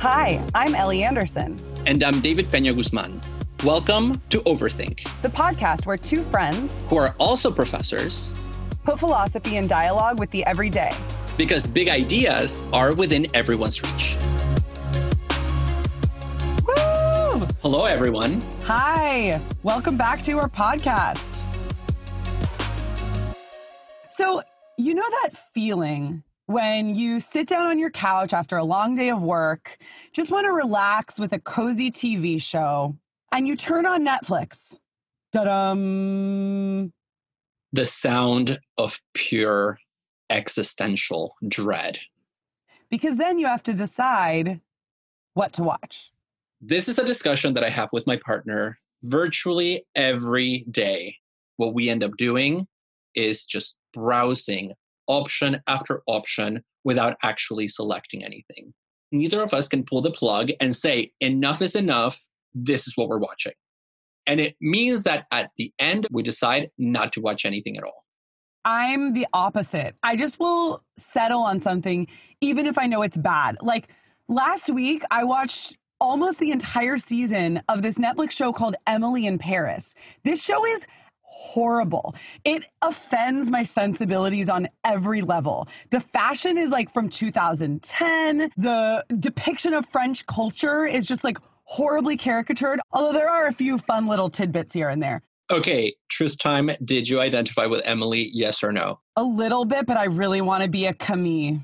Hi, I'm Ellie Anderson. And I'm David Peña Guzman. Welcome to Overthink, the podcast where two friends, who are also professors, put philosophy in dialogue with the everyday. Because big ideas are within everyone's reach. Woo! Hello, everyone. Hi, welcome back to our podcast. So, you know that feeling when you sit down on your couch after a long day of work, just want to relax with a cozy TV show, and you turn on Netflix. Da-dum. The sound of pure existential dread. Because then you have to decide what to watch. This is a discussion that I have with my partner virtually every day. What we end up doing is just browsing option after option without actually selecting anything. Neither of us can pull the plug and say, enough is enough. This is what we're watching. And it means that at the end, we decide not to watch anything at all. I'm the opposite. I just will settle on something, even if I know it's bad. Like last week, I watched almost the entire season of this Netflix show called Emily in Paris. This show is horrible. It offends my sensibilities on every level. The fashion is like from 2010. The depiction of French culture is just like horribly caricatured, although there are a few fun little tidbits here and there. Okay, truth time. Did you identify with Emily? Yes or no? A little bit, but I really want to be a Camille.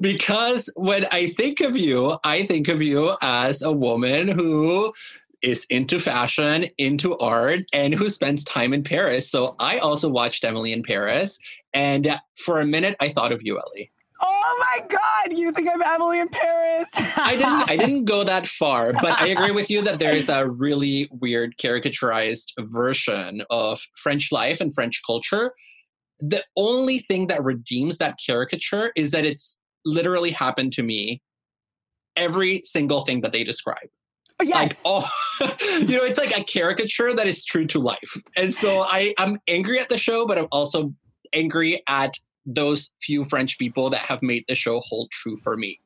Because when I think of you, I think of you as a woman who is into fashion, into art, and who spends time in Paris. So I also watched Emily in Paris. And for a minute, I thought of you, Ellie. Oh my God! You think I'm Emily in Paris? I didn't. I didn't go that far, but I agree with you that there is a really weird caricaturized version of French life and French culture. The only thing that redeems that caricature is that it's literally happened to me. Every single thing that they describe. Yes. Like, oh, you know, it's like a caricature that is true to life. And so I, I'm angry at the show, but I'm also angry at those few French people that have made the show hold true for me.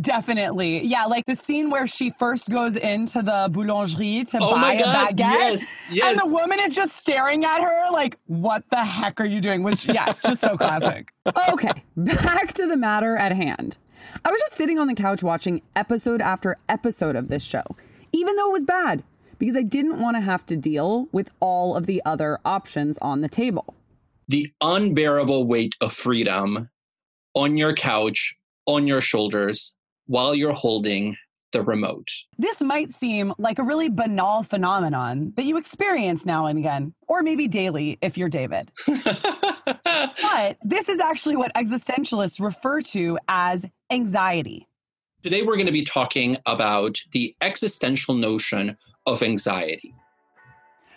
Definitely. Yeah, like the scene where she first goes into the boulangerie to oh buy a God, baguette. Yes, yes. And the woman is just staring at her like, what the heck are you doing? Was yeah, just so classic. Okay, back to the matter at hand. I was just sitting on the couch watching episode after episode of this show, even though it was bad, because I didn't want to have to deal with all of the other options on the table. The unbearable weight of freedom on your couch, on your shoulders, while you're holding the remote. This might seem like a really banal phenomenon that you experience now and again, or maybe daily if you're David. but this is actually what existentialists refer to as anxiety. Today, we're going to be talking about the existential notion of anxiety.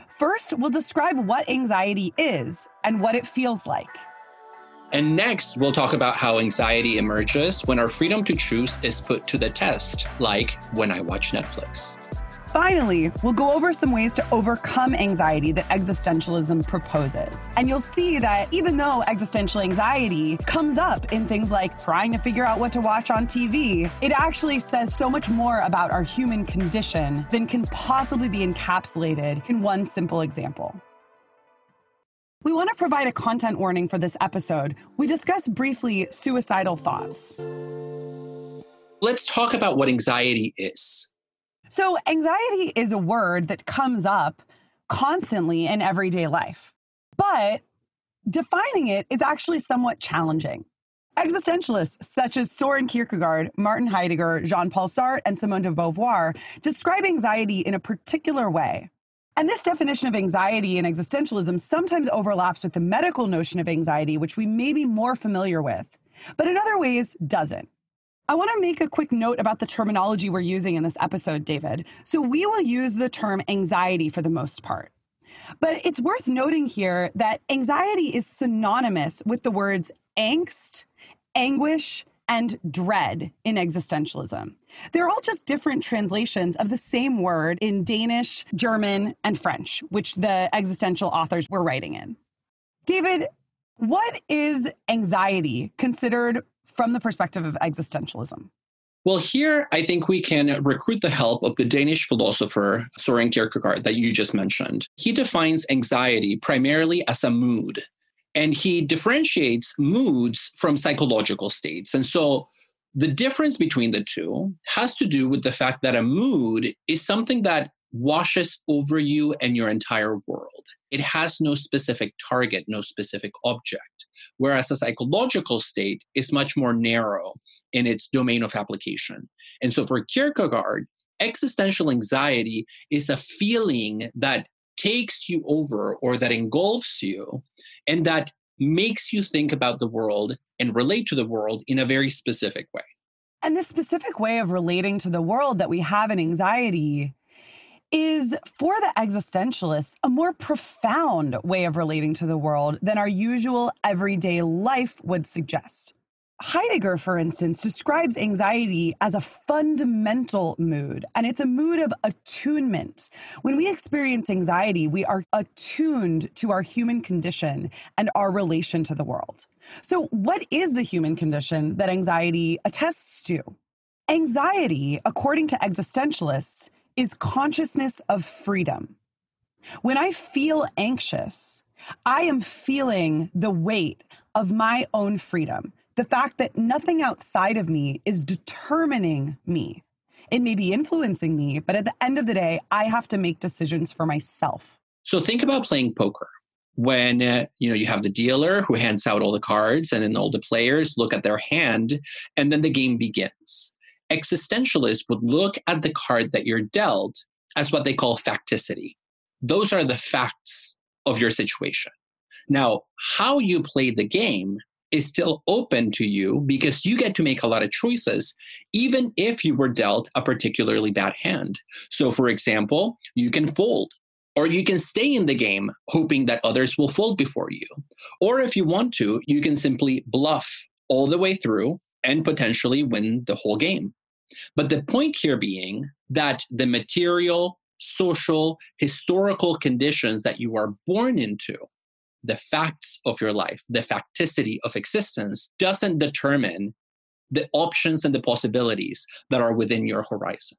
First, we'll describe what anxiety is and what it feels like. And next, we'll talk about how anxiety emerges when our freedom to choose is put to the test, like when I watch Netflix. Finally, we'll go over some ways to overcome anxiety that existentialism proposes. And you'll see that even though existential anxiety comes up in things like trying to figure out what to watch on TV, it actually says so much more about our human condition than can possibly be encapsulated in one simple example. We want to provide a content warning for this episode. We discuss briefly suicidal thoughts. Let's talk about what anxiety is. So, anxiety is a word that comes up constantly in everyday life, but defining it is actually somewhat challenging. Existentialists such as Soren Kierkegaard, Martin Heidegger, Jean Paul Sartre, and Simone de Beauvoir describe anxiety in a particular way. And this definition of anxiety and existentialism sometimes overlaps with the medical notion of anxiety, which we may be more familiar with, but in other ways doesn't. I want to make a quick note about the terminology we're using in this episode, David. So we will use the term anxiety for the most part. But it's worth noting here that anxiety is synonymous with the words angst, anguish, and dread in existentialism. They're all just different translations of the same word in Danish, German, and French, which the existential authors were writing in. David, what is anxiety considered from the perspective of existentialism? Well, here I think we can recruit the help of the Danish philosopher Soren Kierkegaard that you just mentioned. He defines anxiety primarily as a mood, and he differentiates moods from psychological states. And so the difference between the two has to do with the fact that a mood is something that washes over you and your entire world. It has no specific target, no specific object. Whereas a psychological state is much more narrow in its domain of application. And so for Kierkegaard, existential anxiety is a feeling that takes you over or that engulfs you and that makes you think about the world and relate to the world in a very specific way. And this specific way of relating to the world that we have in anxiety is for the existentialists a more profound way of relating to the world than our usual everyday life would suggest. Heidegger, for instance, describes anxiety as a fundamental mood, and it's a mood of attunement. When we experience anxiety, we are attuned to our human condition and our relation to the world. So, what is the human condition that anxiety attests to? Anxiety, according to existentialists, is consciousness of freedom. When I feel anxious, I am feeling the weight of my own freedom, the fact that nothing outside of me is determining me. It may be influencing me, but at the end of the day, I have to make decisions for myself. So think about playing poker. When uh, you know you have the dealer who hands out all the cards and then all the players look at their hand and then the game begins existentialists would look at the card that you're dealt as what they call facticity. Those are the facts of your situation. Now, how you play the game is still open to you because you get to make a lot of choices, even if you were dealt a particularly bad hand. So, for example, you can fold, or you can stay in the game hoping that others will fold before you. Or if you want to, you can simply bluff all the way through and potentially win the whole game. But the point here being that the material, social, historical conditions that you are born into, the facts of your life, the facticity of existence, doesn't determine the options and the possibilities that are within your horizon.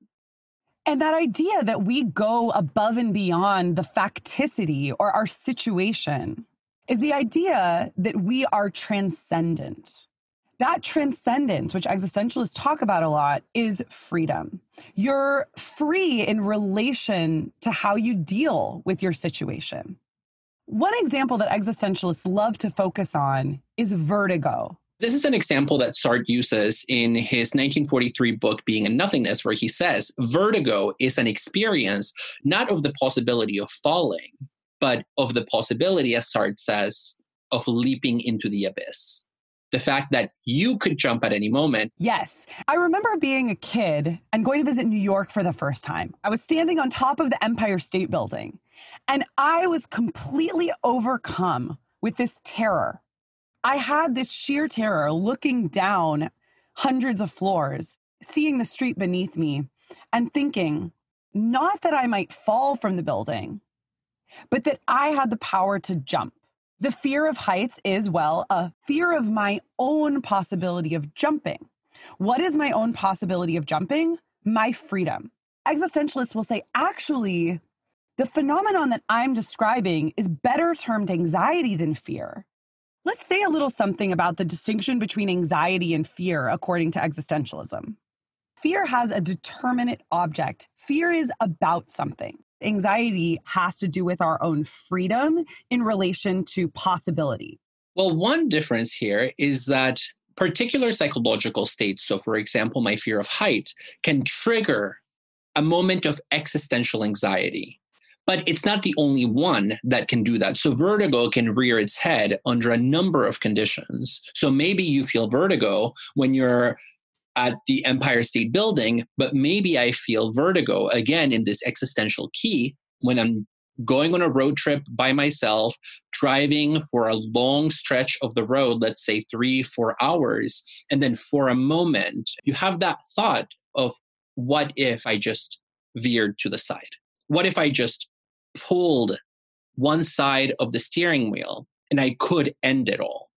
And that idea that we go above and beyond the facticity or our situation is the idea that we are transcendent. That transcendence, which existentialists talk about a lot, is freedom. You're free in relation to how you deal with your situation. One example that existentialists love to focus on is vertigo. This is an example that Sartre uses in his 1943 book, Being and Nothingness, where he says vertigo is an experience not of the possibility of falling, but of the possibility, as Sartre says, of leaping into the abyss the fact that you could jump at any moment. Yes. I remember being a kid and going to visit New York for the first time. I was standing on top of the Empire State Building and I was completely overcome with this terror. I had this sheer terror looking down hundreds of floors, seeing the street beneath me, and thinking, not that I might fall from the building, but that I had the power to jump. The fear of heights is, well, a fear of my own possibility of jumping. What is my own possibility of jumping? My freedom. Existentialists will say, actually, the phenomenon that I'm describing is better termed anxiety than fear. Let's say a little something about the distinction between anxiety and fear according to existentialism. Fear has a determinate object. Fear is about something anxiety has to do with our own freedom in relation to possibility. Well, one difference here is that particular psychological states, so for example, my fear of height, can trigger a moment of existential anxiety. But it's not the only one that can do that. So, vertigo can rear its head under a number of conditions. So, maybe you feel vertigo when you're at the Empire State Building, but maybe I feel vertigo again in this existential key when I'm going on a road trip by myself, driving for a long stretch of the road, let's say three, four hours. And then for a moment, you have that thought of what if I just veered to the side? What if I just pulled one side of the steering wheel and I could end it all?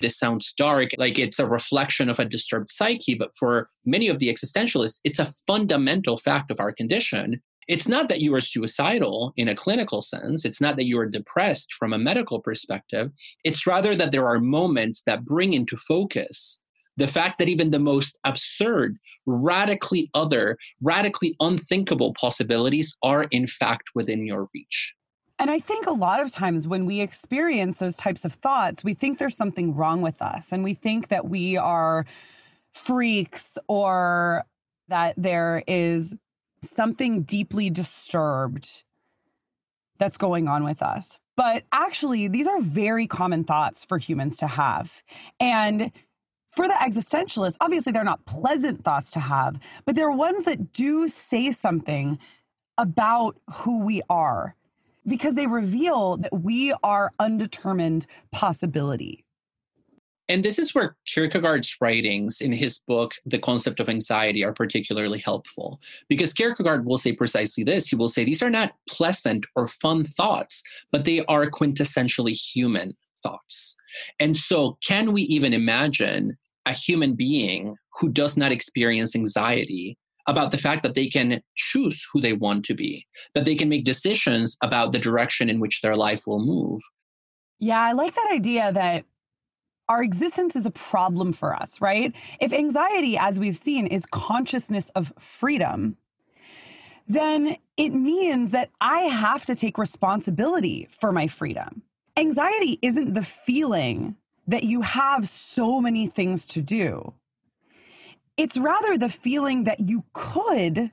This sounds dark, like it's a reflection of a disturbed psyche. But for many of the existentialists, it's a fundamental fact of our condition. It's not that you are suicidal in a clinical sense. It's not that you are depressed from a medical perspective. It's rather that there are moments that bring into focus the fact that even the most absurd, radically other, radically unthinkable possibilities are in fact within your reach. And I think a lot of times when we experience those types of thoughts, we think there's something wrong with us and we think that we are freaks or that there is something deeply disturbed that's going on with us. But actually, these are very common thoughts for humans to have. And for the existentialists, obviously they're not pleasant thoughts to have, but they're ones that do say something about who we are because they reveal that we are undetermined possibility. And this is where Kierkegaard's writings in his book, The Concept of Anxiety, are particularly helpful. Because Kierkegaard will say precisely this he will say these are not pleasant or fun thoughts, but they are quintessentially human thoughts. And so, can we even imagine a human being who does not experience anxiety about the fact that they can choose who they want to be, that they can make decisions about the direction in which their life will move. Yeah, I like that idea that our existence is a problem for us, right? If anxiety, as we've seen, is consciousness of freedom, then it means that I have to take responsibility for my freedom. Anxiety isn't the feeling that you have so many things to do. It's rather the feeling that you could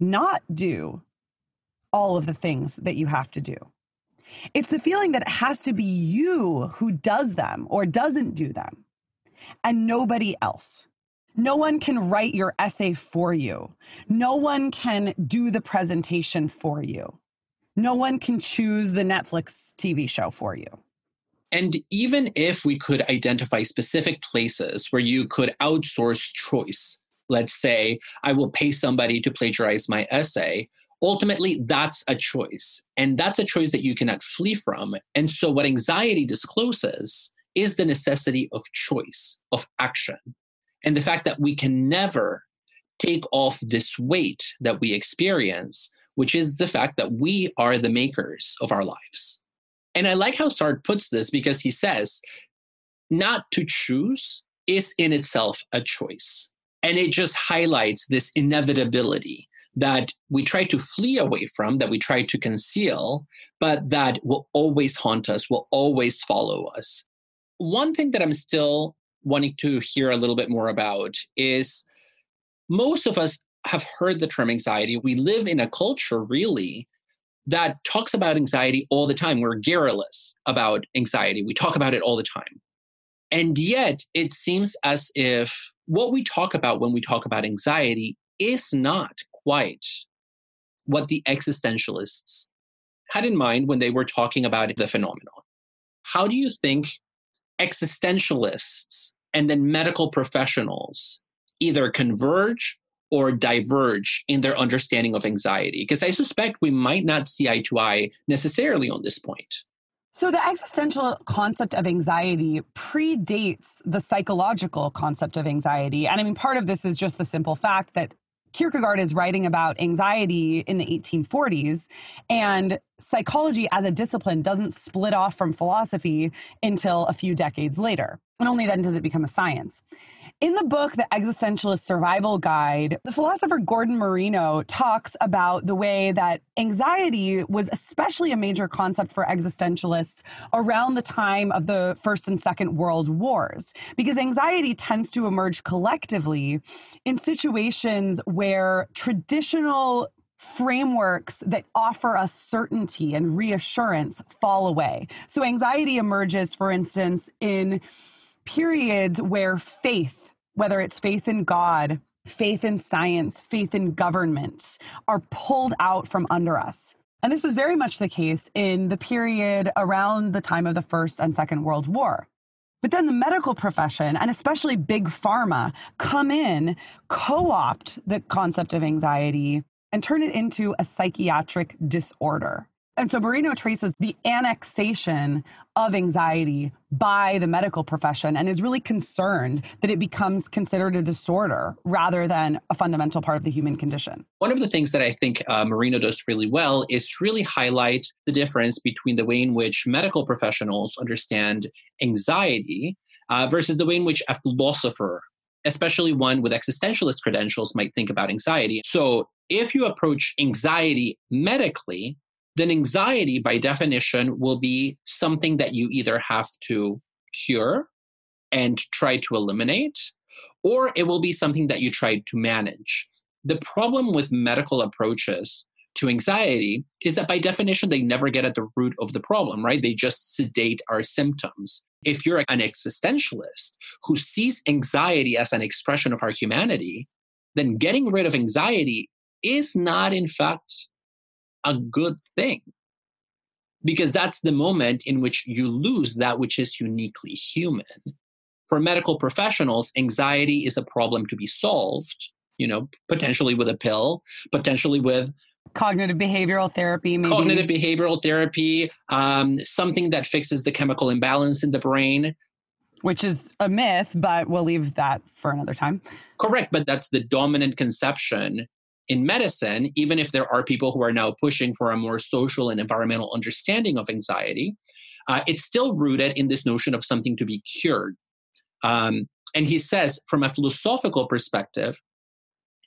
not do all of the things that you have to do. It's the feeling that it has to be you who does them or doesn't do them and nobody else. No one can write your essay for you. No one can do the presentation for you. No one can choose the Netflix TV show for you. And even if we could identify specific places where you could outsource choice, let's say, I will pay somebody to plagiarize my essay, ultimately that's a choice. And that's a choice that you cannot flee from. And so, what anxiety discloses is the necessity of choice, of action, and the fact that we can never take off this weight that we experience, which is the fact that we are the makers of our lives. And I like how Sartre puts this because he says, not to choose is in itself a choice. And it just highlights this inevitability that we try to flee away from, that we try to conceal, but that will always haunt us, will always follow us. One thing that I'm still wanting to hear a little bit more about is most of us have heard the term anxiety. We live in a culture, really, that talks about anxiety all the time. We're garrulous about anxiety. We talk about it all the time. And yet, it seems as if what we talk about when we talk about anxiety is not quite what the existentialists had in mind when they were talking about the phenomenon. How do you think existentialists and then medical professionals either converge or diverge in their understanding of anxiety? Because I suspect we might not see eye to eye necessarily on this point. So, the existential concept of anxiety predates the psychological concept of anxiety. And I mean, part of this is just the simple fact that Kierkegaard is writing about anxiety in the 1840s, and psychology as a discipline doesn't split off from philosophy until a few decades later. And only then does it become a science. In the book, The Existentialist Survival Guide, the philosopher Gordon Marino talks about the way that anxiety was especially a major concept for existentialists around the time of the First and Second World Wars, because anxiety tends to emerge collectively in situations where traditional frameworks that offer us certainty and reassurance fall away. So, anxiety emerges, for instance, in periods where faith whether it's faith in God, faith in science, faith in government, are pulled out from under us. And this was very much the case in the period around the time of the First and Second World War. But then the medical profession and especially big pharma come in, co opt the concept of anxiety, and turn it into a psychiatric disorder. And so Marino traces the annexation of anxiety by the medical profession and is really concerned that it becomes considered a disorder rather than a fundamental part of the human condition. One of the things that I think uh, Marino does really well is really highlight the difference between the way in which medical professionals understand anxiety uh, versus the way in which a philosopher especially one with existentialist credentials might think about anxiety. So, if you approach anxiety medically, then anxiety, by definition, will be something that you either have to cure and try to eliminate, or it will be something that you try to manage. The problem with medical approaches to anxiety is that by definition, they never get at the root of the problem, right? They just sedate our symptoms. If you're an existentialist who sees anxiety as an expression of our humanity, then getting rid of anxiety is not, in fact, a good thing. Because that's the moment in which you lose that which is uniquely human. For medical professionals, anxiety is a problem to be solved, you know, potentially with a pill, potentially with cognitive behavioral therapy maybe. cognitive behavioral therapy um, something that fixes the chemical imbalance in the brain which is a myth but we'll leave that for another time correct but that's the dominant conception in medicine even if there are people who are now pushing for a more social and environmental understanding of anxiety uh, it's still rooted in this notion of something to be cured um, and he says from a philosophical perspective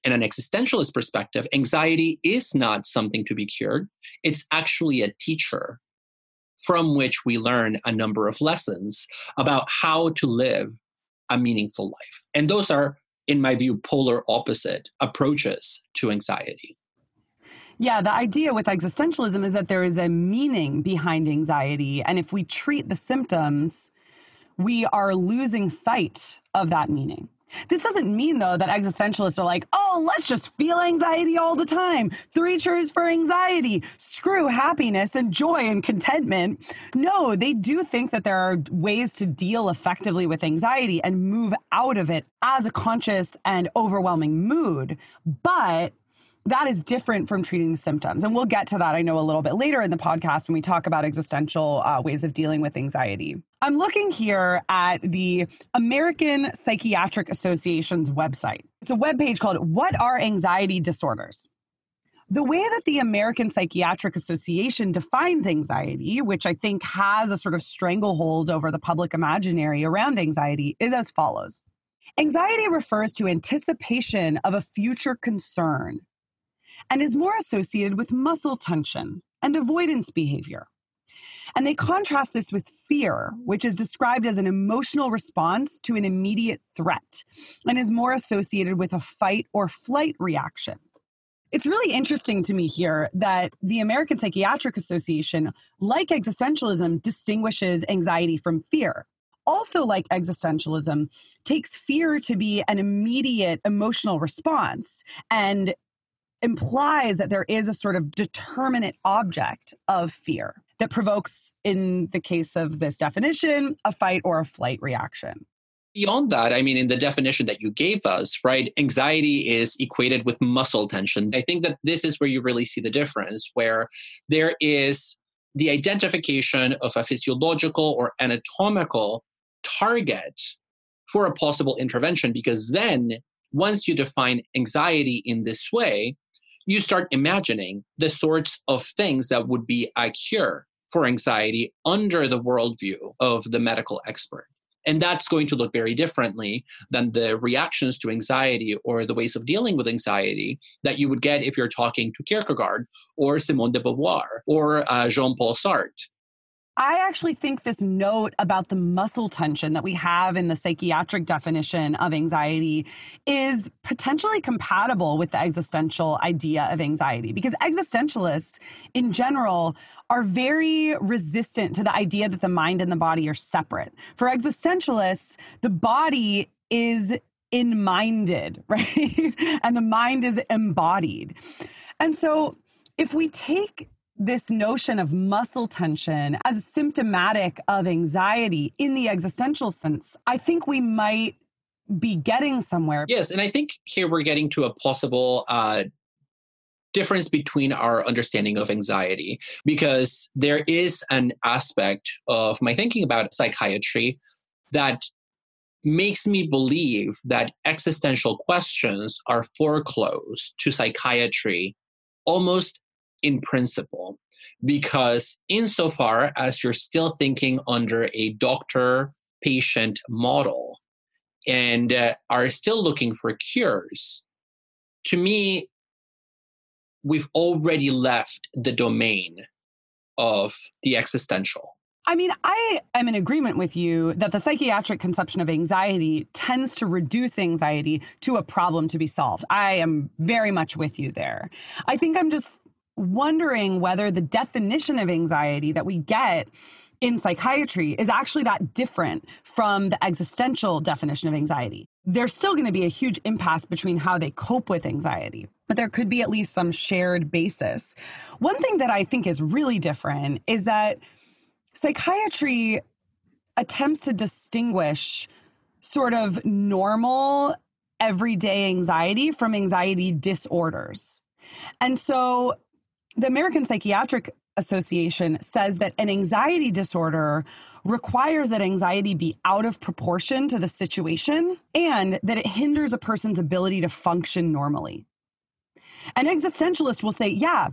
and an existentialist perspective, anxiety is not something to be cured. It's actually a teacher from which we learn a number of lessons about how to live a meaningful life. And those are, in my view, polar opposite approaches to anxiety. Yeah, the idea with existentialism is that there is a meaning behind anxiety. And if we treat the symptoms, we are losing sight of that meaning. This doesn't mean, though, that existentialists are like, oh, let's just feel anxiety all the time. Three cheers for anxiety. Screw happiness and joy and contentment. No, they do think that there are ways to deal effectively with anxiety and move out of it as a conscious and overwhelming mood. But that is different from treating the symptoms. And we'll get to that, I know, a little bit later in the podcast when we talk about existential uh, ways of dealing with anxiety. I'm looking here at the American Psychiatric Association's website. It's a webpage called What Are Anxiety Disorders? The way that the American Psychiatric Association defines anxiety, which I think has a sort of stranglehold over the public imaginary around anxiety, is as follows Anxiety refers to anticipation of a future concern and is more associated with muscle tension and avoidance behavior. And they contrast this with fear, which is described as an emotional response to an immediate threat and is more associated with a fight or flight reaction. It's really interesting to me here that the American Psychiatric Association, like existentialism, distinguishes anxiety from fear. Also, like existentialism, takes fear to be an immediate emotional response and implies that there is a sort of determinate object of fear that provokes, in the case of this definition, a fight or a flight reaction. Beyond that, I mean, in the definition that you gave us, right, anxiety is equated with muscle tension. I think that this is where you really see the difference, where there is the identification of a physiological or anatomical target for a possible intervention, because then once you define anxiety in this way, you start imagining the sorts of things that would be a cure for anxiety under the worldview of the medical expert. And that's going to look very differently than the reactions to anxiety or the ways of dealing with anxiety that you would get if you're talking to Kierkegaard or Simone de Beauvoir or uh, Jean Paul Sartre. I actually think this note about the muscle tension that we have in the psychiatric definition of anxiety is potentially compatible with the existential idea of anxiety because existentialists in general are very resistant to the idea that the mind and the body are separate. For existentialists, the body is in minded, right? and the mind is embodied. And so if we take this notion of muscle tension as symptomatic of anxiety in the existential sense, I think we might be getting somewhere. Yes, and I think here we're getting to a possible uh, difference between our understanding of anxiety because there is an aspect of my thinking about psychiatry that makes me believe that existential questions are foreclosed to psychiatry almost in principle because insofar as you're still thinking under a doctor patient model and uh, are still looking for cures to me we've already left the domain of the existential I mean, I am in agreement with you that the psychiatric conception of anxiety tends to reduce anxiety to a problem to be solved. I am very much with you there. I think I'm just wondering whether the definition of anxiety that we get in psychiatry is actually that different from the existential definition of anxiety. There's still going to be a huge impasse between how they cope with anxiety, but there could be at least some shared basis. One thing that I think is really different is that psychiatry attempts to distinguish sort of normal everyday anxiety from anxiety disorders. And so the American Psychiatric Association says that an anxiety disorder requires that anxiety be out of proportion to the situation and that it hinders a person's ability to function normally. An existentialist will say, yeah,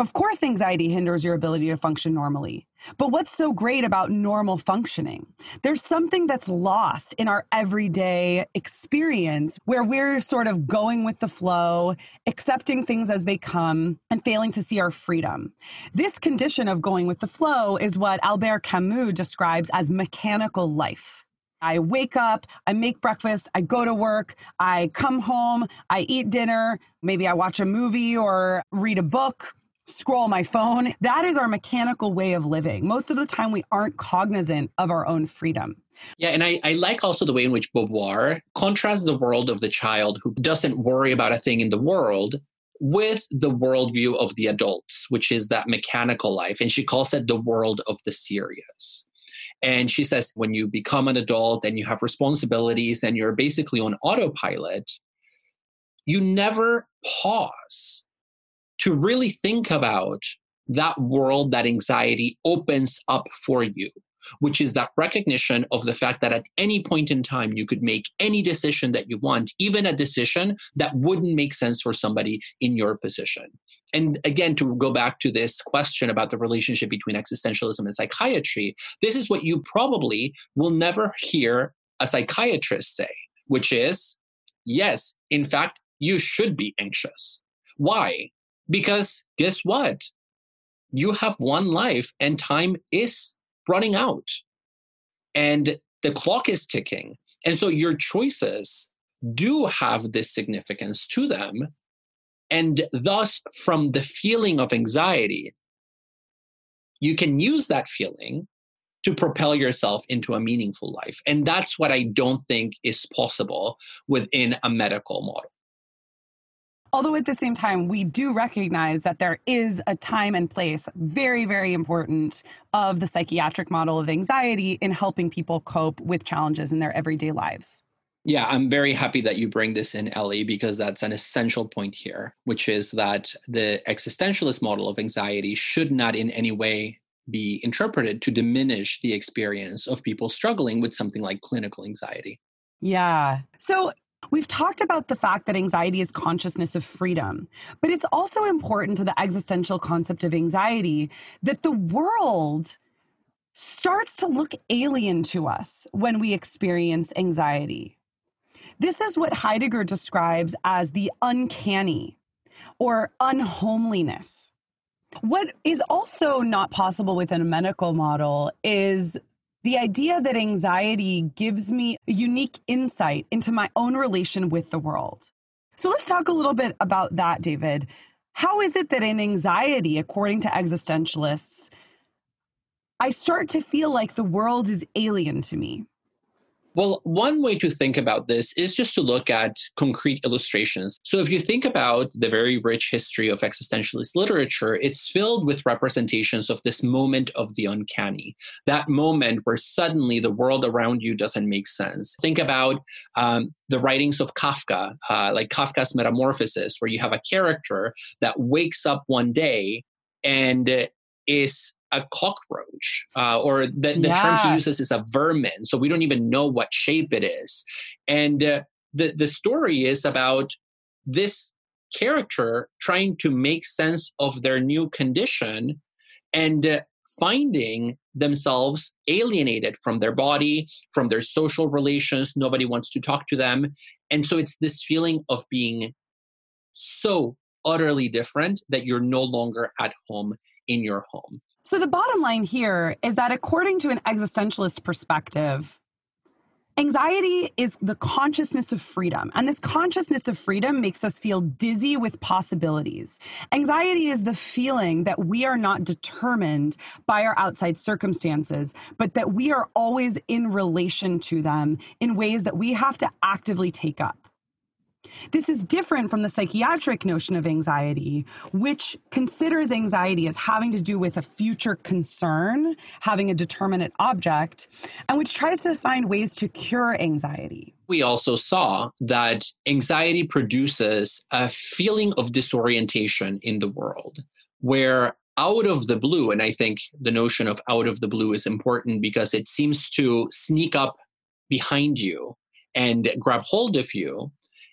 of course, anxiety hinders your ability to function normally. But what's so great about normal functioning? There's something that's lost in our everyday experience where we're sort of going with the flow, accepting things as they come, and failing to see our freedom. This condition of going with the flow is what Albert Camus describes as mechanical life. I wake up, I make breakfast, I go to work, I come home, I eat dinner, maybe I watch a movie or read a book scroll my phone. That is our mechanical way of living. Most of the time, we aren't cognizant of our own freedom. Yeah, and I, I like also the way in which Beauvoir contrasts the world of the child who doesn't worry about a thing in the world with the worldview of the adults, which is that mechanical life. And she calls it the world of the serious. And she says, when you become an adult and you have responsibilities and you're basically on autopilot, you never pause to really think about that world that anxiety opens up for you, which is that recognition of the fact that at any point in time, you could make any decision that you want, even a decision that wouldn't make sense for somebody in your position. And again, to go back to this question about the relationship between existentialism and psychiatry, this is what you probably will never hear a psychiatrist say, which is yes, in fact, you should be anxious. Why? Because guess what? You have one life and time is running out. And the clock is ticking. And so your choices do have this significance to them. And thus, from the feeling of anxiety, you can use that feeling to propel yourself into a meaningful life. And that's what I don't think is possible within a medical model. Although at the same time, we do recognize that there is a time and place, very, very important, of the psychiatric model of anxiety in helping people cope with challenges in their everyday lives. Yeah, I'm very happy that you bring this in, Ellie, because that's an essential point here, which is that the existentialist model of anxiety should not in any way be interpreted to diminish the experience of people struggling with something like clinical anxiety. Yeah. So We've talked about the fact that anxiety is consciousness of freedom, but it's also important to the existential concept of anxiety that the world starts to look alien to us when we experience anxiety. This is what Heidegger describes as the uncanny or unhomeliness. What is also not possible within a medical model is the idea that anxiety gives me a unique insight into my own relation with the world. So let's talk a little bit about that, David. How is it that in anxiety, according to existentialists, I start to feel like the world is alien to me? Well, one way to think about this is just to look at concrete illustrations. So, if you think about the very rich history of existentialist literature, it's filled with representations of this moment of the uncanny, that moment where suddenly the world around you doesn't make sense. Think about um, the writings of Kafka, uh, like Kafka's Metamorphosis, where you have a character that wakes up one day and is a cockroach, uh, or the, the yeah. term he uses is a vermin. So we don't even know what shape it is. And uh, the, the story is about this character trying to make sense of their new condition and uh, finding themselves alienated from their body, from their social relations. Nobody wants to talk to them. And so it's this feeling of being so utterly different that you're no longer at home in your home. So, the bottom line here is that according to an existentialist perspective, Anxiety is the consciousness of freedom, and this consciousness of freedom makes us feel dizzy with possibilities. Anxiety is the feeling that we are not determined by our outside circumstances, but that we are always in relation to them in ways that we have to actively take up. This is different from the psychiatric notion of anxiety, which considers anxiety as having to do with a future concern, having a determinate object, and which tries to find ways to cure anxiety. We also saw that anxiety produces a feeling of disorientation in the world where out of the blue, and I think the notion of out of the blue is important because it seems to sneak up behind you and grab hold of you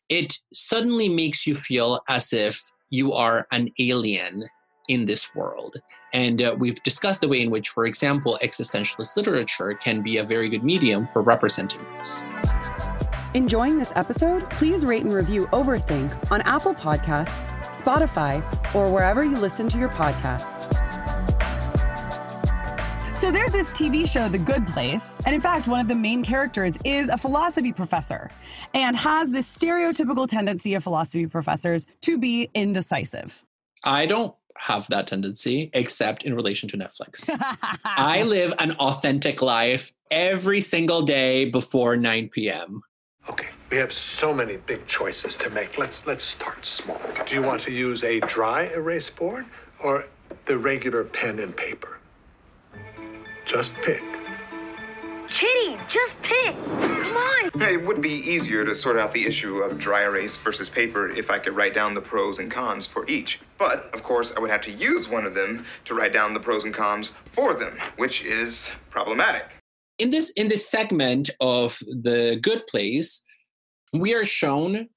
it suddenly makes you feel as if you are an alien in this world. And uh, we've discussed the way in which, for example, existentialist literature can be a very good medium for representing this. Enjoying this episode? Please rate and review Overthink on Apple Podcasts, Spotify, or wherever you listen to your podcasts. So there's this TV show, The Good Place. And in fact, one of the main characters is a philosophy professor and has this stereotypical tendency of philosophy professors to be indecisive. I don't have that tendency, except in relation to Netflix. I live an authentic life every single day before 9 p.m. Okay, we have so many big choices to make. Let's let's start small. Do you want to use a dry erase board or the regular pen and paper? Just pick. Chidi, just pick. Come on. Hey, it would be easier to sort out the issue of dry erase versus paper if I could write down the pros and cons for each. But, of course, I would have to use one of them to write down the pros and cons for them, which is problematic. In this in this segment of the good place, we are shown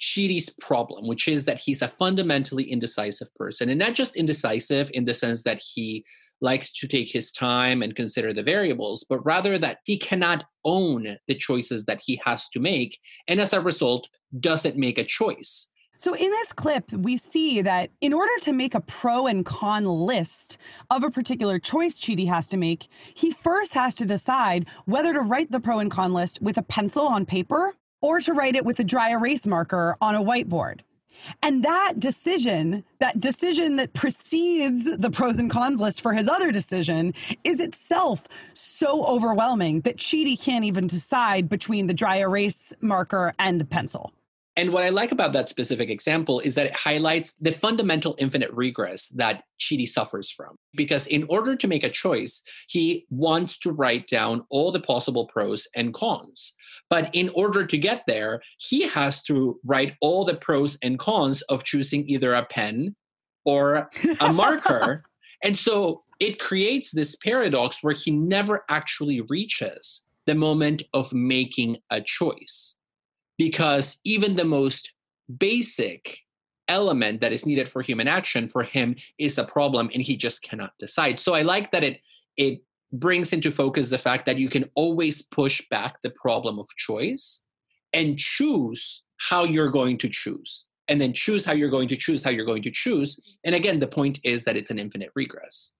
Chidi's problem, which is that he's a fundamentally indecisive person. And not just indecisive in the sense that he likes to take his time and consider the variables, but rather that he cannot own the choices that he has to make. And as a result, doesn't make a choice. So, in this clip, we see that in order to make a pro and con list of a particular choice Chidi has to make, he first has to decide whether to write the pro and con list with a pencil on paper or to write it with a dry erase marker on a whiteboard. And that decision, that decision that precedes the pros and cons list for his other decision, is itself so overwhelming that Chidi can't even decide between the dry erase marker and the pencil. And what I like about that specific example is that it highlights the fundamental infinite regress that Chidi suffers from. Because in order to make a choice, he wants to write down all the possible pros and cons. But in order to get there, he has to write all the pros and cons of choosing either a pen or a marker. and so it creates this paradox where he never actually reaches the moment of making a choice because even the most basic element that is needed for human action for him is a problem and he just cannot decide. So i like that it it brings into focus the fact that you can always push back the problem of choice and choose how you're going to choose and then choose how you're going to choose how you're going to choose. And again the point is that it's an infinite regress.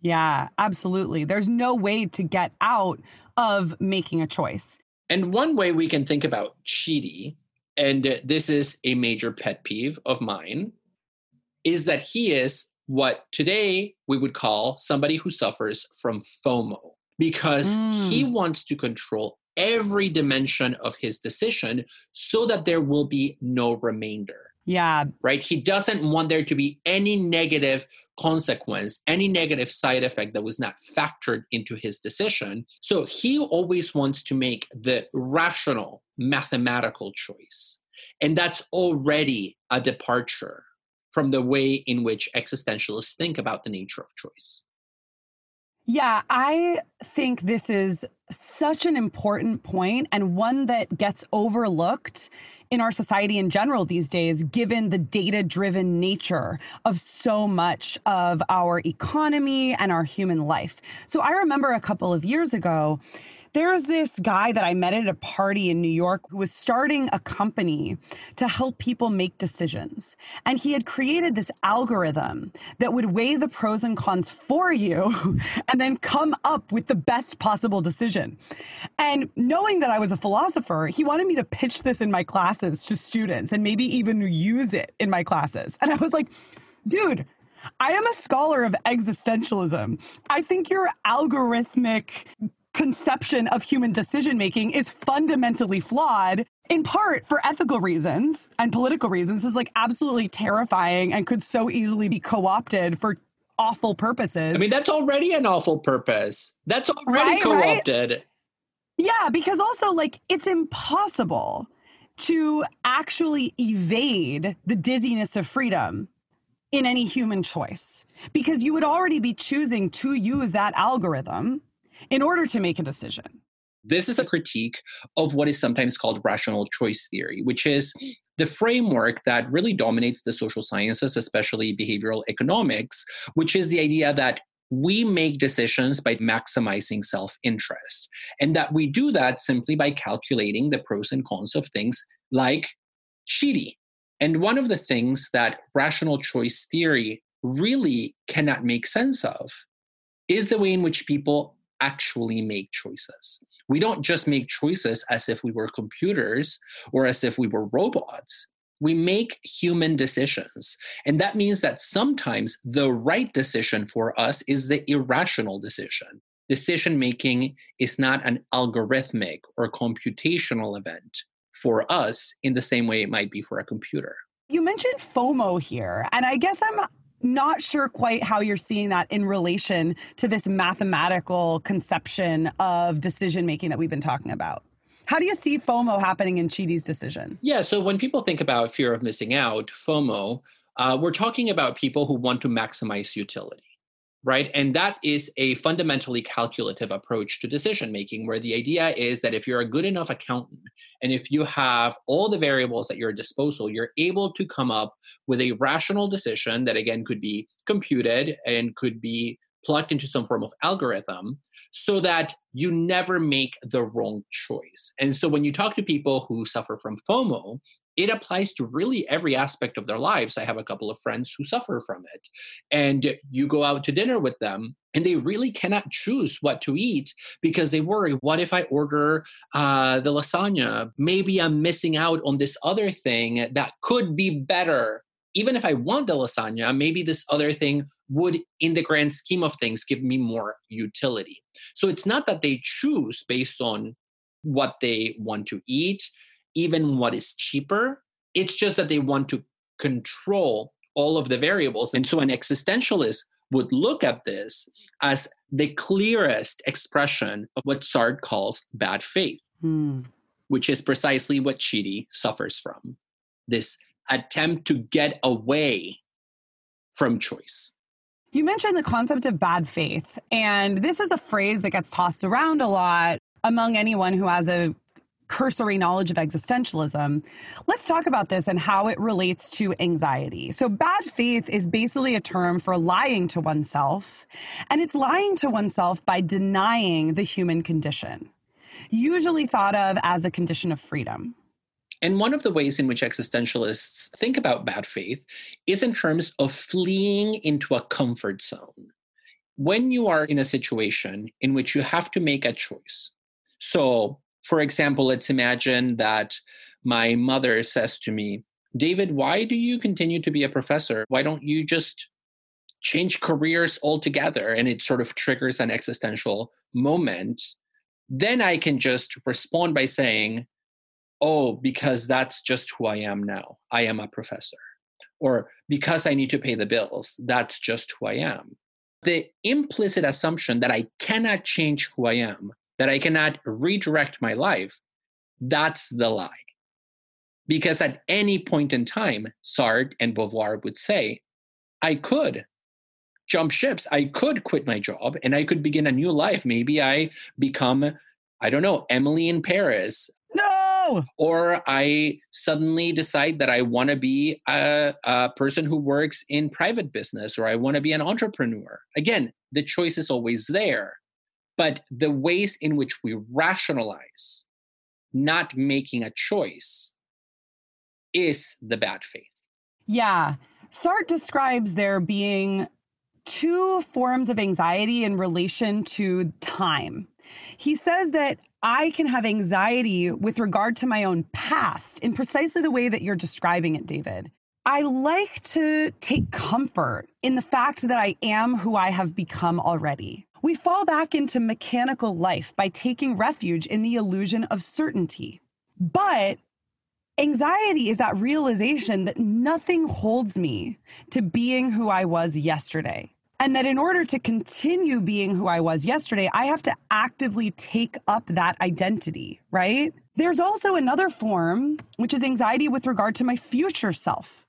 Yeah absolutely. There's no way to get out of making a choice and one way we can think about Chidi, and this is a major pet peeve of mine, is that he is what today we would call somebody who suffers from FOMO because mm. he wants to control every dimension of his decision so that there will be no remainder. Yeah. Right? He doesn't want there to be any negative consequence, any negative side effect that was not factored into his decision. So he always wants to make the rational, mathematical choice. And that's already a departure from the way in which existentialists think about the nature of choice. Yeah, I think this is such an important point and one that gets overlooked in our society in general these days, given the data driven nature of so much of our economy and our human life. So I remember a couple of years ago, there's this guy that I met at a party in New York who was starting a company to help people make decisions. And he had created this algorithm that would weigh the pros and cons for you and then come up with the best possible decision. And knowing that I was a philosopher, he wanted me to pitch this in my classes to students and maybe even use it in my classes. And I was like, dude, I am a scholar of existentialism. I think your algorithmic conception of human decision making is fundamentally flawed in part for ethical reasons and political reasons is like absolutely terrifying and could so easily be co-opted for awful purposes. I mean that's already an awful purpose. That's already right, co-opted. Right? Yeah, because also like it's impossible to actually evade the dizziness of freedom in any human choice because you would already be choosing to use that algorithm in order to make a decision. This is a critique of what is sometimes called rational choice theory, which is the framework that really dominates the social sciences, especially behavioral economics, which is the idea that we make decisions by maximizing self interest, and that we do that simply by calculating the pros and cons of things like Chidi. And one of the things that rational choice theory really cannot make sense of is the way in which people actually make choices. We don't just make choices as if we were computers or as if we were robots. We make human decisions. And that means that sometimes the right decision for us is the irrational decision. Decision making is not an algorithmic or computational event for us in the same way it might be for a computer. You mentioned FOMO here, and I guess I'm not sure quite how you're seeing that in relation to this mathematical conception of decision making that we've been talking about. How do you see FOMO happening in Chidi's decision? Yeah, so when people think about fear of missing out, FOMO, uh, we're talking about people who want to maximize utility right? And that is a fundamentally calculative approach to decision making, where the idea is that if you're a good enough accountant and if you have all the variables at your disposal, you're able to come up with a rational decision that, again, could be computed and could be plugged into some form of algorithm so that you never make the wrong choice. And so when you talk to people who suffer from FOMO, it applies to really every aspect of their lives. I have a couple of friends who suffer from it. And you go out to dinner with them and they really cannot choose what to eat because they worry what if I order uh, the lasagna? Maybe I'm missing out on this other thing that could be better. Even if I want the lasagna, maybe this other thing would, in the grand scheme of things, give me more utility. So it's not that they choose based on what they want to eat even what is cheaper. It's just that they want to control all of the variables. And so an existentialist would look at this as the clearest expression of what Sartre calls bad faith, hmm. which is precisely what Chidi suffers from this attempt to get away from choice. You mentioned the concept of bad faith, and this is a phrase that gets tossed around a lot among anyone who has a cursory knowledge of existentialism. Let's talk about this and how it relates to anxiety. So, bad faith is basically a term for lying to oneself, and it's lying to oneself by denying the human condition, usually thought of as a condition of freedom. And one of the ways in which existentialists think about bad faith is in terms of fleeing into a comfort zone. When you are in a situation in which you have to make a choice, so for example, let's imagine that my mother says to me, David, why do you continue to be a professor? Why don't you just change careers altogether? And it sort of triggers an existential moment then I can just respond by saying, oh, because that's just who I am now. I am a professor. Or because I need to pay the bills, that's just who I am. The implicit assumption that I cannot change who I am, that I cannot redirect my life, that's the lie. Because at any point in time, Sartre and Beauvoir would say, I could jump ships. I could quit my job and I could begin a new life. Maybe I become, I don't know, Emily in Paris. No. Or I suddenly decide that I want to be a, a, person who works in private business or I want to be an entrepreneur. Again, the choice is always there. But the ways in which we rationalize not making a choice is the bad faith. Yeah. Sartre describes there being two forms of anxiety in relation to time. He says that I can have anxiety with regard to my own past in precisely the way that you're describing it, David. I like to take comfort in the fact that I am who I have become already. We fall back into mechanical life by taking refuge in the illusion of certainty. But anxiety is that realization that nothing holds me to being who I was yesterday. And that in order to continue being who I was yesterday, I have to actively take up that identity, right? There's also another form, which is anxiety with regard to my future self.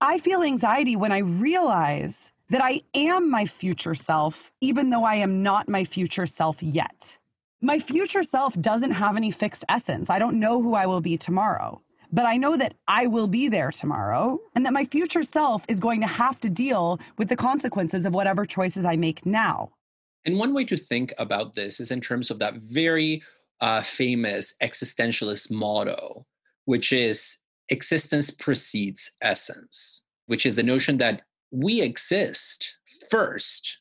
I feel anxiety when I realize that I am my future self, even though I am not my future self yet. My future self doesn't have any fixed essence. I don't know who I will be tomorrow but I know that I will be there tomorrow and that my future self is going to have to deal with the consequences of whatever choices I make now. And one way to think about this is in terms of that very uh, famous existentialist motto, which is existence precedes essence, which is the notion that we exist first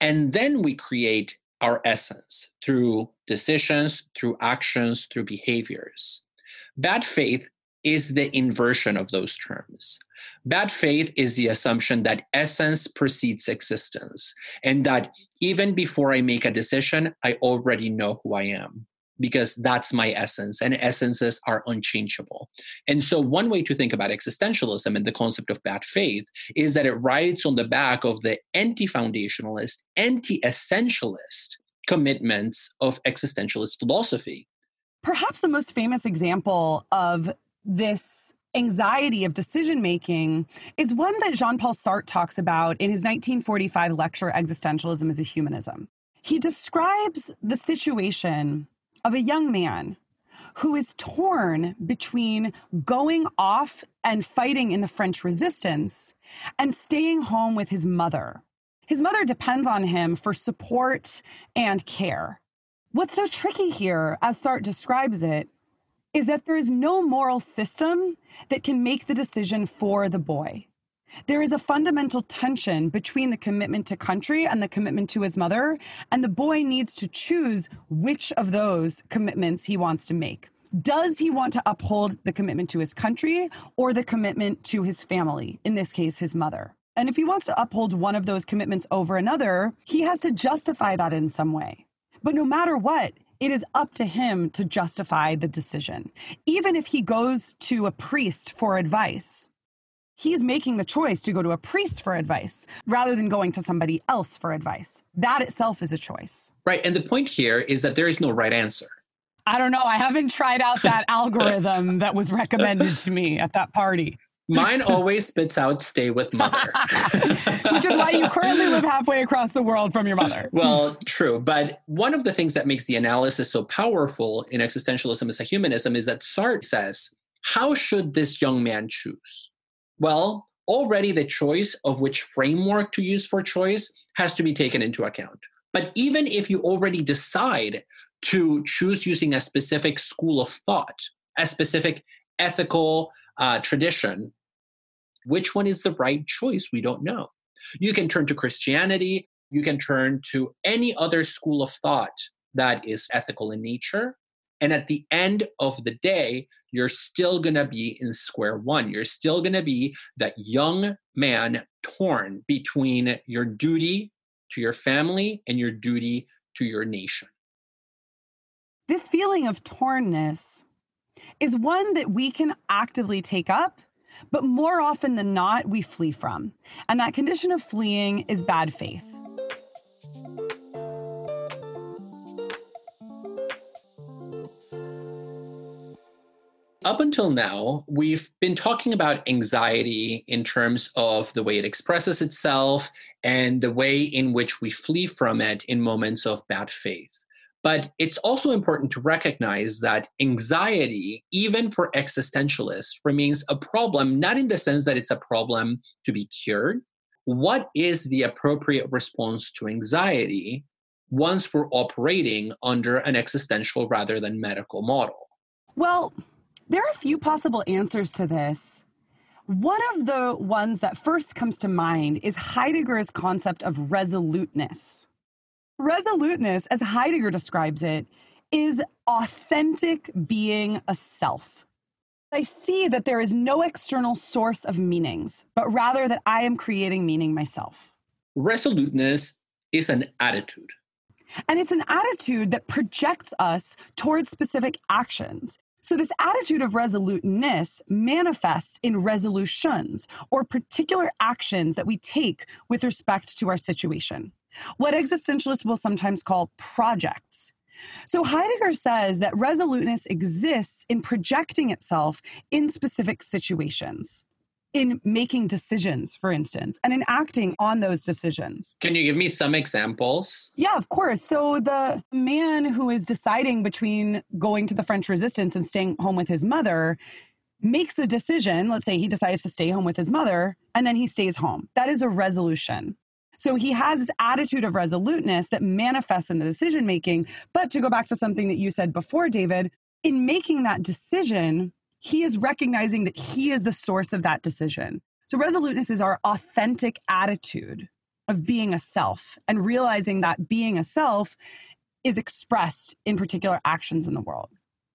and then we create our essence through decisions, through actions, through behaviors. Bad faith is the inversion of those terms. Bad faith is the assumption that essence precedes existence, and that even before I make a decision, I already know who I am because that's my essence, and essences are unchangeable. And so, one way to think about existentialism and the concept of bad faith is that it rides on the back of the anti foundationalist, anti essentialist commitments of existentialist philosophy. Perhaps the most famous example of this anxiety of decision making is one that Jean Paul Sartre talks about in his 1945 lecture, Existentialism is a Humanism. He describes the situation of a young man who is torn between going off and fighting in the French resistance and staying home with his mother. His mother depends on him for support and care. What's so tricky here, as Sartre describes it, is that there is no moral system that can make the decision for the boy. There is a fundamental tension between the commitment to country and the commitment to his mother, and the boy needs to choose which of those commitments he wants to make. Does he want to uphold the commitment to his country or the commitment to his family, in this case, his mother? And if he wants to uphold one of those commitments over another, he has to justify that in some way. But no matter what, it is up to him to justify the decision. Even if he goes to a priest for advice, he's making the choice to go to a priest for advice rather than going to somebody else for advice. That itself is a choice. Right. And the point here is that there is no right answer. I don't know. I haven't tried out that algorithm that was recommended to me at that party. Mine always spits out stay with mother. Which is why you currently live halfway across the world from your mother. Well, true. But one of the things that makes the analysis so powerful in existentialism as a humanism is that Sartre says, how should this young man choose? Well, already the choice of which framework to use for choice has to be taken into account. But even if you already decide to choose using a specific school of thought, a specific ethical uh, tradition, which one is the right choice? We don't know. You can turn to Christianity, you can turn to any other school of thought that is ethical in nature. And at the end of the day, you're still going to be in square one. You're still going to be that young man torn between your duty to your family and your duty to your nation. This feeling of tornness is one that we can actively take up, but more often than not, we flee from. And that condition of fleeing is bad faith. Up until now, we've been talking about anxiety in terms of the way it expresses itself and the way in which we flee from it in moments of bad faith. But it's also important to recognize that anxiety, even for existentialists, remains a problem, not in the sense that it's a problem to be cured. What is the appropriate response to anxiety once we're operating under an existential rather than medical model? Well, there are a few possible answers to this. One of the ones that first comes to mind is Heidegger's concept of resoluteness. Resoluteness, as Heidegger describes it, is authentic being a self. I see that there is no external source of meanings, but rather that I am creating meaning myself. Resoluteness is an attitude. And it's an attitude that projects us towards specific actions. So, this attitude of resoluteness manifests in resolutions or particular actions that we take with respect to our situation, what existentialists will sometimes call projects. So, Heidegger says that resoluteness exists in projecting itself in specific situations in making decisions, for instance, and in acting on those decisions. Can you give me some examples? Yeah, of course. So the man who is deciding between going to the French resistance and staying home with his mother makes a decision. Let's say he decides to stay home with his mother and then he stays home. That is a resolution. So he has this attitude of resoluteness that manifests in the decision making. But to go back to something that you said before, David, in making that decision, he is recognizing that he is the source of that decision. So, resoluteness is our authentic attitude of being a self and realizing that being a self is expressed in particular actions in the world.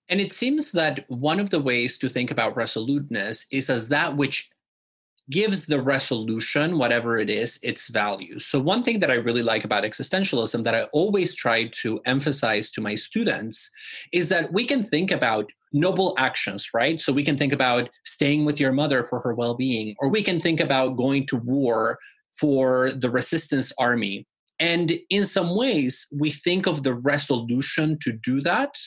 And it seems that one of the ways to think about resoluteness is as that which gives the resolution, whatever it is, its value. So, one thing that I really like about existentialism that I always try to emphasize to my students is that we can think about noble actions, right? So, we can think about staying with your mother for her well being, or we can think about going to war for the resistance army. And in some ways, we think of the resolution to do that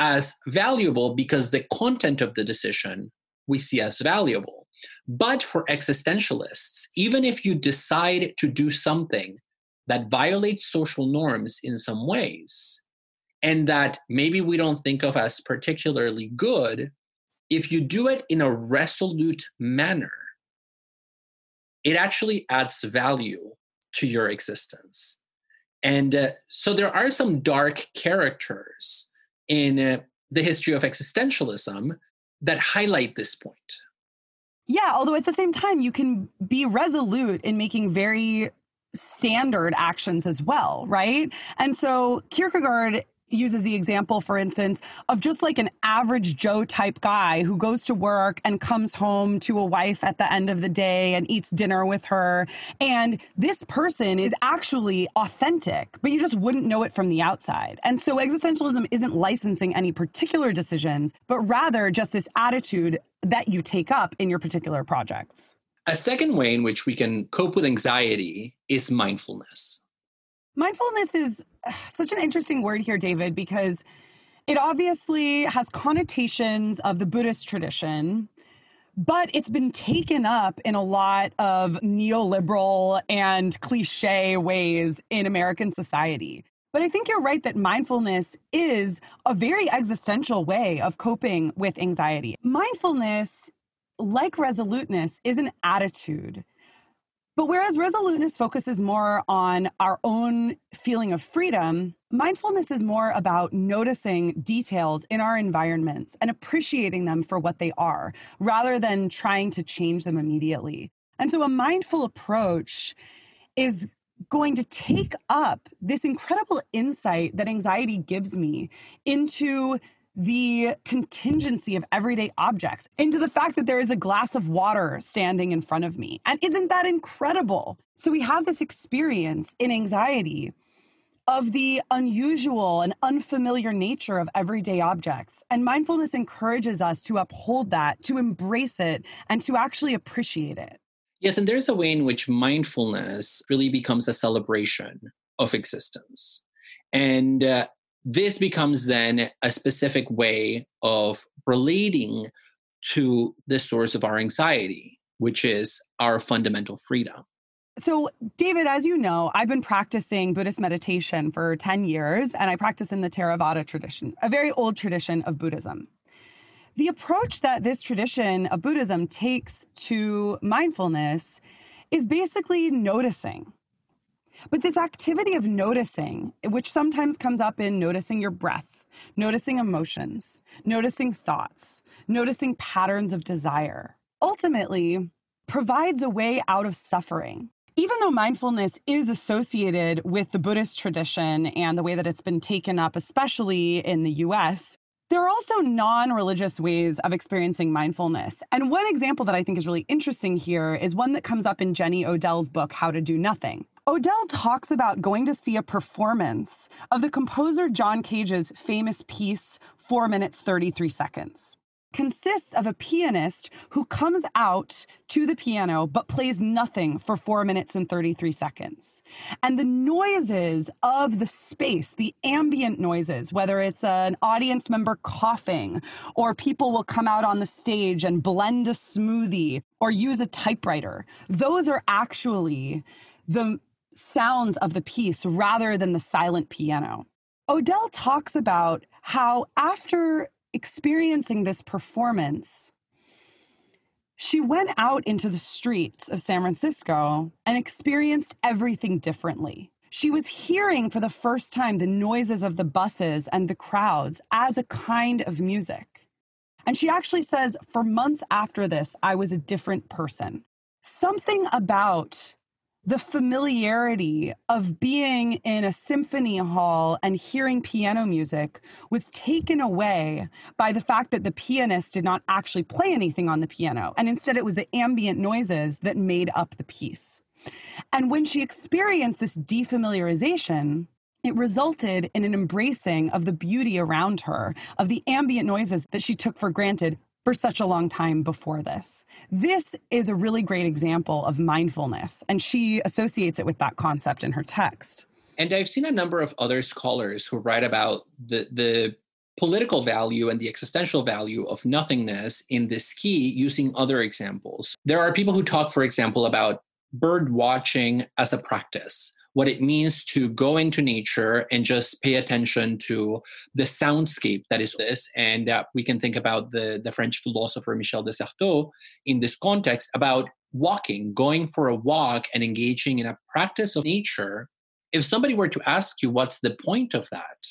as valuable because the content of the decision we see as valuable. But for existentialists, even if you decide to do something that violates social norms in some ways, and that maybe we don't think of as particularly good, if you do it in a resolute manner, it actually adds value to your existence. And uh, so there are some dark characters in uh, the history of existentialism that highlight this point. Yeah, although at the same time, you can be resolute in making very standard actions as well, right? And so Kierkegaard uses the example, for instance, of just like an average Joe type guy who goes to work and comes home to a wife at the end of the day and eats dinner with her. And this person is actually authentic, but you just wouldn't know it from the outside. And so existentialism isn't licensing any particular decisions, but rather just this attitude that you take up in your particular projects. A second way in which we can cope with anxiety is mindfulness. Mindfulness is uh, such an interesting word here, David, because it obviously has connotations of the Buddhist tradition, but it's been taken up in a lot of neoliberal and cliche ways in American society. But I think you're right that mindfulness is a very existential way of coping with anxiety. Mindfulness, like resoluteness, is an attitude. But whereas resoluteness focuses more on our own feeling of freedom, mindfulness is more about noticing details in our environments and appreciating them for what they are rather than trying to change them immediately. And so a mindful approach is going to take up this incredible insight that anxiety gives me into the contingency of everyday objects into the fact that there is a glass of water standing in front of me. And isn't that incredible? So we have this experience in anxiety of the unusual and unfamiliar nature of everyday objects. And mindfulness encourages us to uphold that, to embrace it, and to actually appreciate it. Yes, and there's a way in which mindfulness really becomes a celebration of existence. And uh, this becomes then a specific way of relating to the source of our anxiety, which is our fundamental freedom. So, David, as you know, I've been practicing Buddhist meditation for 10 years, and I practice in the Theravada tradition, a very old tradition of Buddhism. The approach that this tradition of Buddhism takes to mindfulness is basically noticing. But this activity of noticing, which sometimes comes up in noticing your breath, noticing emotions, noticing thoughts, noticing patterns of desire, ultimately provides a way out of suffering. Even though mindfulness is associated with the Buddhist tradition and the way that it's been taken up, especially in the US, there are also non religious ways of experiencing mindfulness. And one example that I think is really interesting here is one that comes up in Jenny Odell's book, How to Do Nothing. Odell talks about going to see a performance of the composer John Cage's famous piece, 4 minutes 33 seconds consists of a pianist who comes out to the piano but plays nothing for four minutes and 33 seconds. And the noises of the space, the ambient noises, whether it's an audience member coughing, or people will come out on the stage and blend a smoothie or use a typewriter, those are actually the sounds of the piece rather than the silent piano. Odell talks about how after experiencing this performance, she went out into the streets of San Francisco and experienced everything differently. She was hearing for the first time the noises of the buses and the crowds as a kind of music. And she actually says, for months after this, I was a different person. Something about the familiarity of being in a symphony hall and hearing piano music was taken away by the fact that the pianist did not actually play anything on the piano. And instead, it was the ambient noises that made up the piece. And when she experienced this defamiliarization, it resulted in an embracing of the beauty around her, of the ambient noises that she took for granted for such a long time before this. This is a really great example of mindfulness, and she associates it with that concept in her text. And I've seen a number of other scholars who write about the, the political value and the existential value of nothingness in this key using other examples. There are people who talk, for example, about bird watching as a practice what it means to go into nature and just pay attention to the soundscape that is this. And uh, we can think about the, the French philosopher Michel de Certeau in this context about walking, going for a walk and engaging in a practice of nature. If somebody were to ask you, what's the point of that?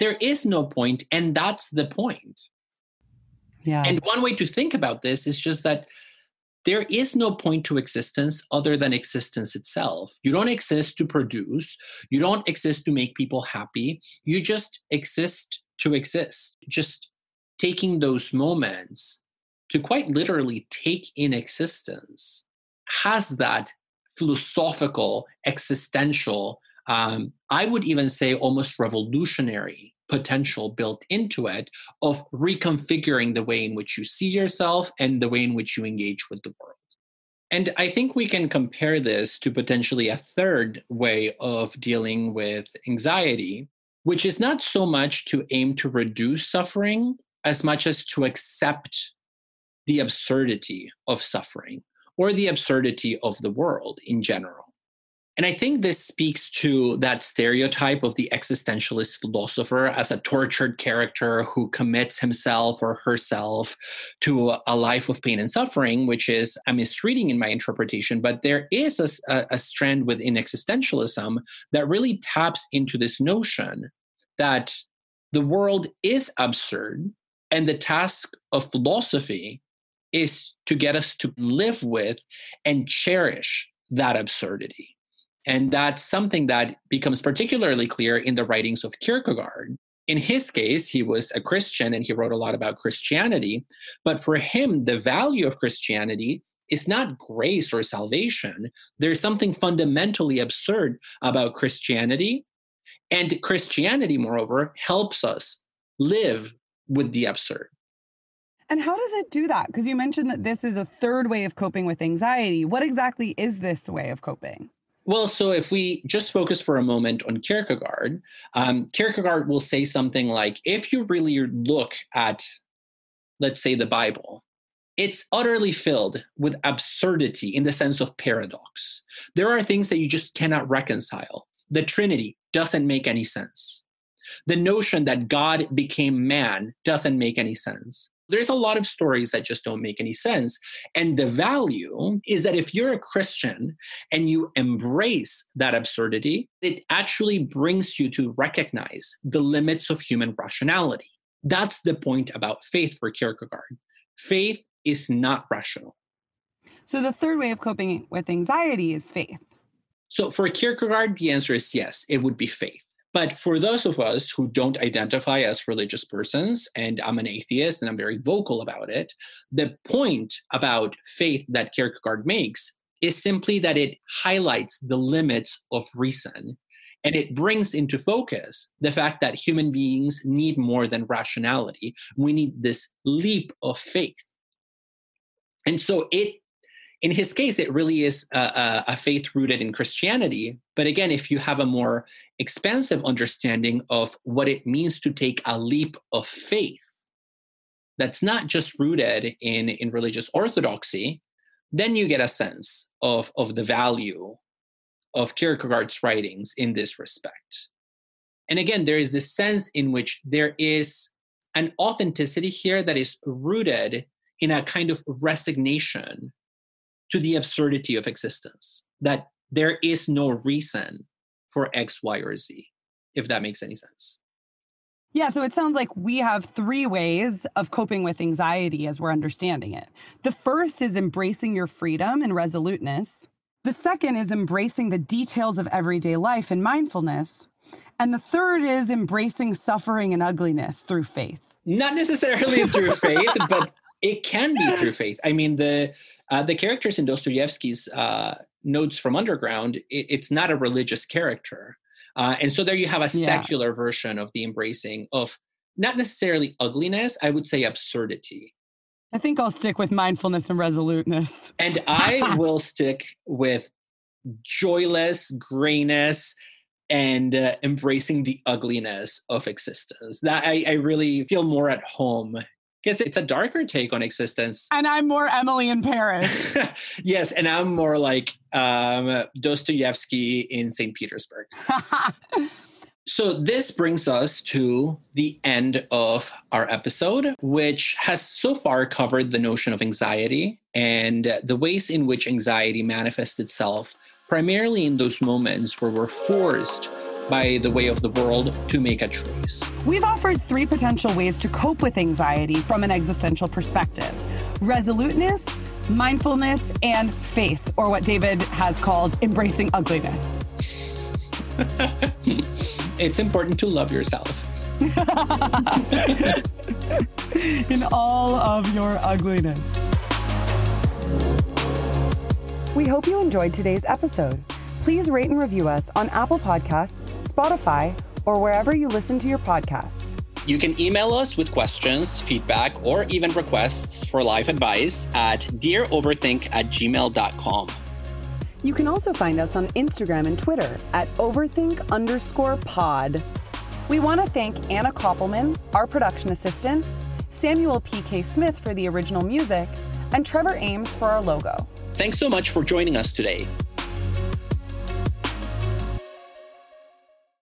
There is no point, and that's the point. Yeah. And one way to think about this is just that there is no point to existence other than existence itself. You don't exist to produce, you don't exist to make people happy, you just exist to exist. Just taking those moments to quite literally take in existence has that philosophical, existential, um, I would even say almost revolutionary potential built into it of reconfiguring the way in which you see yourself and the way in which you engage with the world. And I think we can compare this to potentially a third way of dealing with anxiety, which is not so much to aim to reduce suffering as much as to accept the absurdity of suffering or the absurdity of the world in general. And I think this speaks to that stereotype of the existentialist philosopher as a tortured character who commits himself or herself to a life of pain and suffering, which is a misreading in my interpretation. But there is a, a strand within existentialism that really taps into this notion that the world is absurd and the task of philosophy is to get us to live with and cherish that absurdity. And that's something that becomes particularly clear in the writings of Kierkegaard. In his case, he was a Christian and he wrote a lot about Christianity. But for him, the value of Christianity is not grace or salvation. There's something fundamentally absurd about Christianity. And Christianity, moreover, helps us live with the absurd. And how does it do that? Because you mentioned that this is a third way of coping with anxiety. What exactly is this way of coping? Well, so if we just focus for a moment on Kierkegaard, um, Kierkegaard will say something like if you really look at, let's say, the Bible, it's utterly filled with absurdity in the sense of paradox. There are things that you just cannot reconcile. The Trinity doesn't make any sense. The notion that God became man doesn't make any sense there's a lot of stories that just don't make any sense. And the value is that if you're a Christian and you embrace that absurdity, it actually brings you to recognize the limits of human rationality. That's the point about faith for Kierkegaard. Faith is not rational. So the third way of coping with anxiety is faith. So for Kierkegaard, the answer is yes, it would be faith. But for those of us who don't identify as religious persons, and I'm an atheist and I'm very vocal about it, the point about faith that Kierkegaard makes is simply that it highlights the limits of reason and it brings into focus the fact that human beings need more than rationality. We need this leap of faith. And so it in his case, it really is a, a, faith rooted in Christianity. But again, if you have a more expansive understanding of what it means to take a leap of faith, that's not just rooted in, in religious orthodoxy, then you get a sense of, of the value of Kierkegaard's writings in this respect. And again, there is this sense in which there is an authenticity here that is rooted in a kind of resignation to the absurdity of existence, that there is no reason for X, Y, or Z, if that makes any sense. Yeah, so it sounds like we have three ways of coping with anxiety as we're understanding it. The first is embracing your freedom and resoluteness. The second is embracing the details of everyday life and mindfulness. And the third is embracing suffering and ugliness through faith. Not necessarily through faith, but it can be through faith. I mean, the uh, the characters in Dostoevsky's uh, Notes from Underground, it, it's not a religious character. Uh, and so there you have a yeah. secular version of the embracing of not necessarily ugliness, I would say absurdity. I think I'll stick with mindfulness and resoluteness. And I will stick with joyless grayness and uh, embracing the ugliness of existence. That I, I really feel more at home guess it's a darker take on existence. And I'm more Emily in Paris. yes, and I'm more like um, Dostoevsky in St. Petersburg. so this brings us to the end of our episode, which has so far covered the notion of anxiety and the ways in which anxiety manifests itself, primarily in those moments where we're forced by the way of the world to make a choice. We've offered three potential ways to cope with anxiety from an existential perspective resoluteness, mindfulness, and faith, or what David has called embracing ugliness. it's important to love yourself. In all of your ugliness. We hope you enjoyed today's episode. Please rate and review us on Apple Podcasts, Spotify, or wherever you listen to your podcasts. You can email us with questions, feedback, or even requests for life advice at dearoverthink at gmail.com. You can also find us on Instagram and Twitter at overthink underscore pod. We want to thank Anna Koppelman, our production assistant, Samuel P.K. Smith for the original music, and Trevor Ames for our logo. Thanks so much for joining us today.